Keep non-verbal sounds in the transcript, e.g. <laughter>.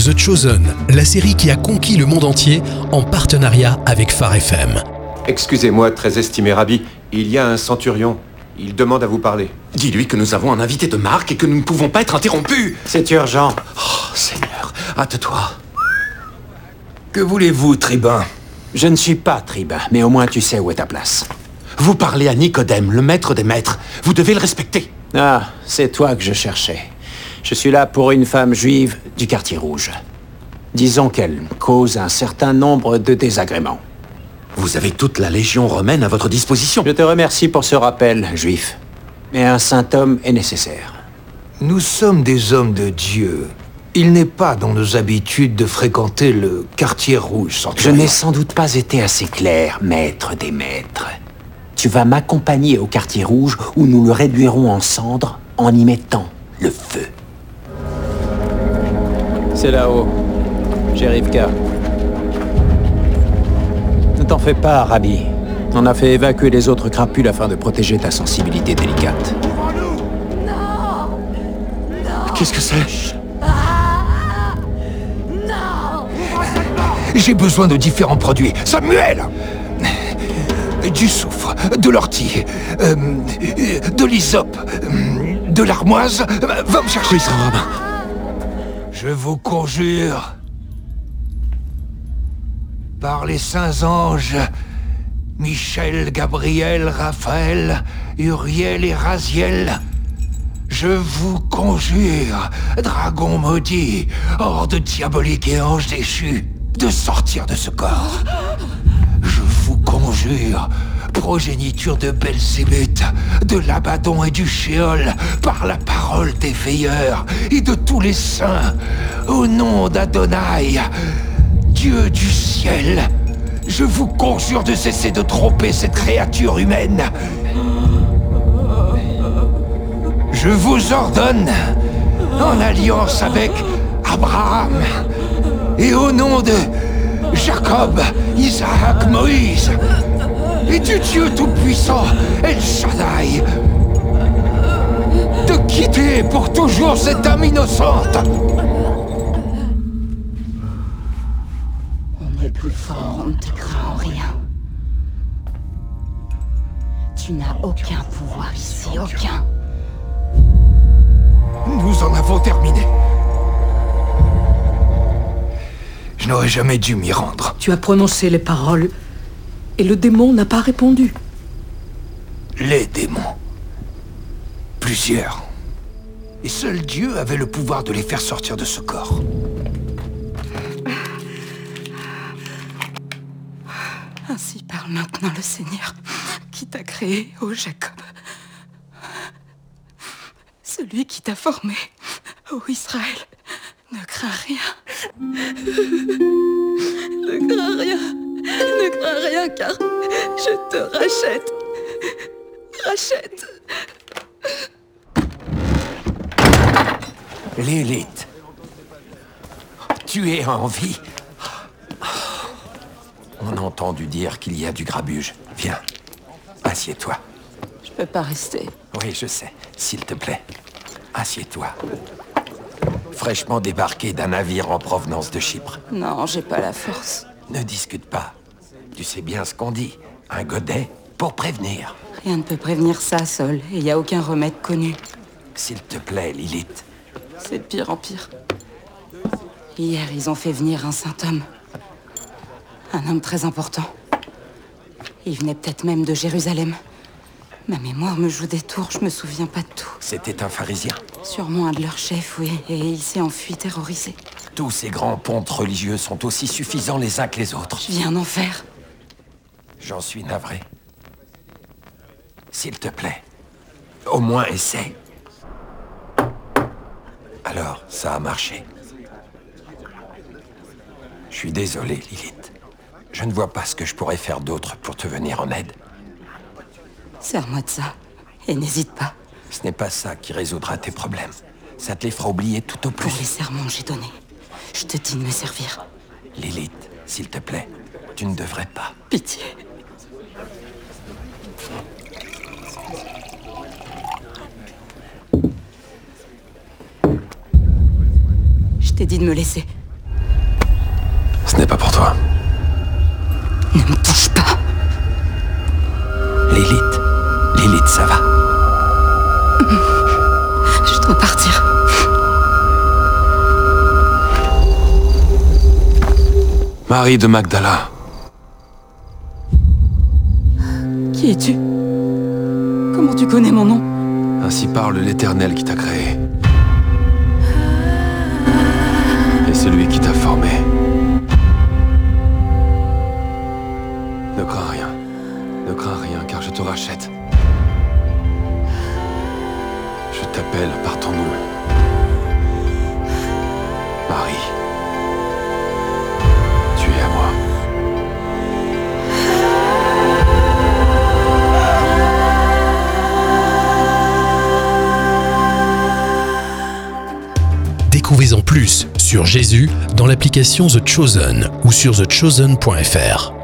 The Chosen, la série qui a conquis le monde entier en partenariat avec Phare FM. Excusez-moi, très estimé Rabbi, il y a un centurion. Il demande à vous parler. Dis-lui que nous avons un invité de marque et que nous ne pouvons pas être interrompus. C'est urgent. Oh, Seigneur, hâte-toi. Que voulez-vous, tribun? Je ne suis pas tribun, mais au moins tu sais où est ta place. Vous parlez à Nicodème, le maître des maîtres. Vous devez le respecter. Ah, c'est toi que je cherchais. Je suis là pour une femme juive du quartier rouge. Disons qu'elle cause un certain nombre de désagréments. Vous avez toute la légion romaine à votre disposition. Je te remercie pour ce rappel, juif. Mais un saint homme est nécessaire. Nous sommes des hommes de Dieu. Il n'est pas dans nos habitudes de fréquenter le quartier rouge sans Je n'ai sans doute pas été assez clair, maître des maîtres. Tu vas m'accompagner au quartier rouge où nous le réduirons en cendres en y mettant le feu. C'est là-haut. J'ai Rivka. Ne t'en fais pas, Rabbi. On a fait évacuer les autres crapules afin de protéger ta sensibilité délicate. Qu'est-ce que c'est? J'ai besoin de différents produits. Samuel Du soufre, de l'ortie, euh, de l'hysope, euh, de l'armoise. Va me chercher Oui, Saint Rabbin. Je vous conjure, par les saints anges, Michel, Gabriel, Raphaël, Uriel et Raziel, je vous conjure, dragon maudit, horde diabolique et ange déchu, de sortir de ce corps. Je vous conjure, progéniture de Belzébuth, de l'Abaddon et du Shéol, par la parole des veilleurs et de tous les saints, au nom d'Adonai, Dieu du ciel, je vous conjure de cesser de tromper cette créature humaine. Je vous ordonne, en alliance avec Abraham, et au nom de Jacob, Isaac, Moïse, et du Dieu Tout-Puissant, El Shaddai, de quitter pour toujours cette âme innocente. On est plus fort, on ne te craint en rien. Tu n'as aucun pouvoir ici, aucun. Nous en avons terminé. N'aurais jamais dû m'y rendre. Tu as prononcé les paroles et le démon n'a pas répondu. Les démons. Plusieurs. Et seul Dieu avait le pouvoir de les faire sortir de ce corps. Ainsi parle maintenant le Seigneur qui t'a créé, ô Jacob. Celui qui t'a formé, ô Israël. Ne crains rien. Ne crains rien. Ne crains rien car je te rachète. Rachète. L'élite. Tu es en vie. On a entendu dire qu'il y a du grabuge. Viens. Assieds-toi. Je peux pas rester. Oui, je sais. S'il te plaît. Assieds-toi. Fraîchement débarqué d'un navire en provenance de Chypre. Non, j'ai pas la force. Ne discute pas. Tu sais bien ce qu'on dit. Un godet pour prévenir. Rien ne peut prévenir ça, Sol, et il y a aucun remède connu. S'il te plaît, Lilith. C'est de pire en pire. Hier, ils ont fait venir un saint homme. Un homme très important. Il venait peut-être même de Jérusalem. Ma mémoire me joue des tours, je me souviens pas de tout. C'était un pharisien. Sûrement un de leurs chefs, oui, et il s'est enfui terrorisé. Tous ces grands pontes religieux sont aussi suffisants les uns que les autres. Je viens d'en faire. J'en suis navré. S'il te plaît, au moins essaie. Alors, ça a marché. Je suis désolé, Lilith. Je ne vois pas ce que je pourrais faire d'autre pour te venir en aide. Sers-moi de ça. Et n'hésite pas. Ce n'est pas ça qui résoudra tes problèmes. Ça te les fera oublier tout au Pour les plus. sermons que j'ai donnés, je te dis de me servir. Lilith, s'il te plaît, tu ne devrais pas. Pitié. Je t'ai dit de me laisser. Ce n'est pas pour toi. Ne me touche pas. Ça va. <laughs> Je dois partir. Marie de Magdala. Qui es-tu? Comment tu connais mon nom? Ainsi parle l'Éternel qui t'a créé. Et celui qui t'a formé. Tu es à moi. Découvrez en plus sur Jésus dans l'application The Chosen ou sur thechosen.fr.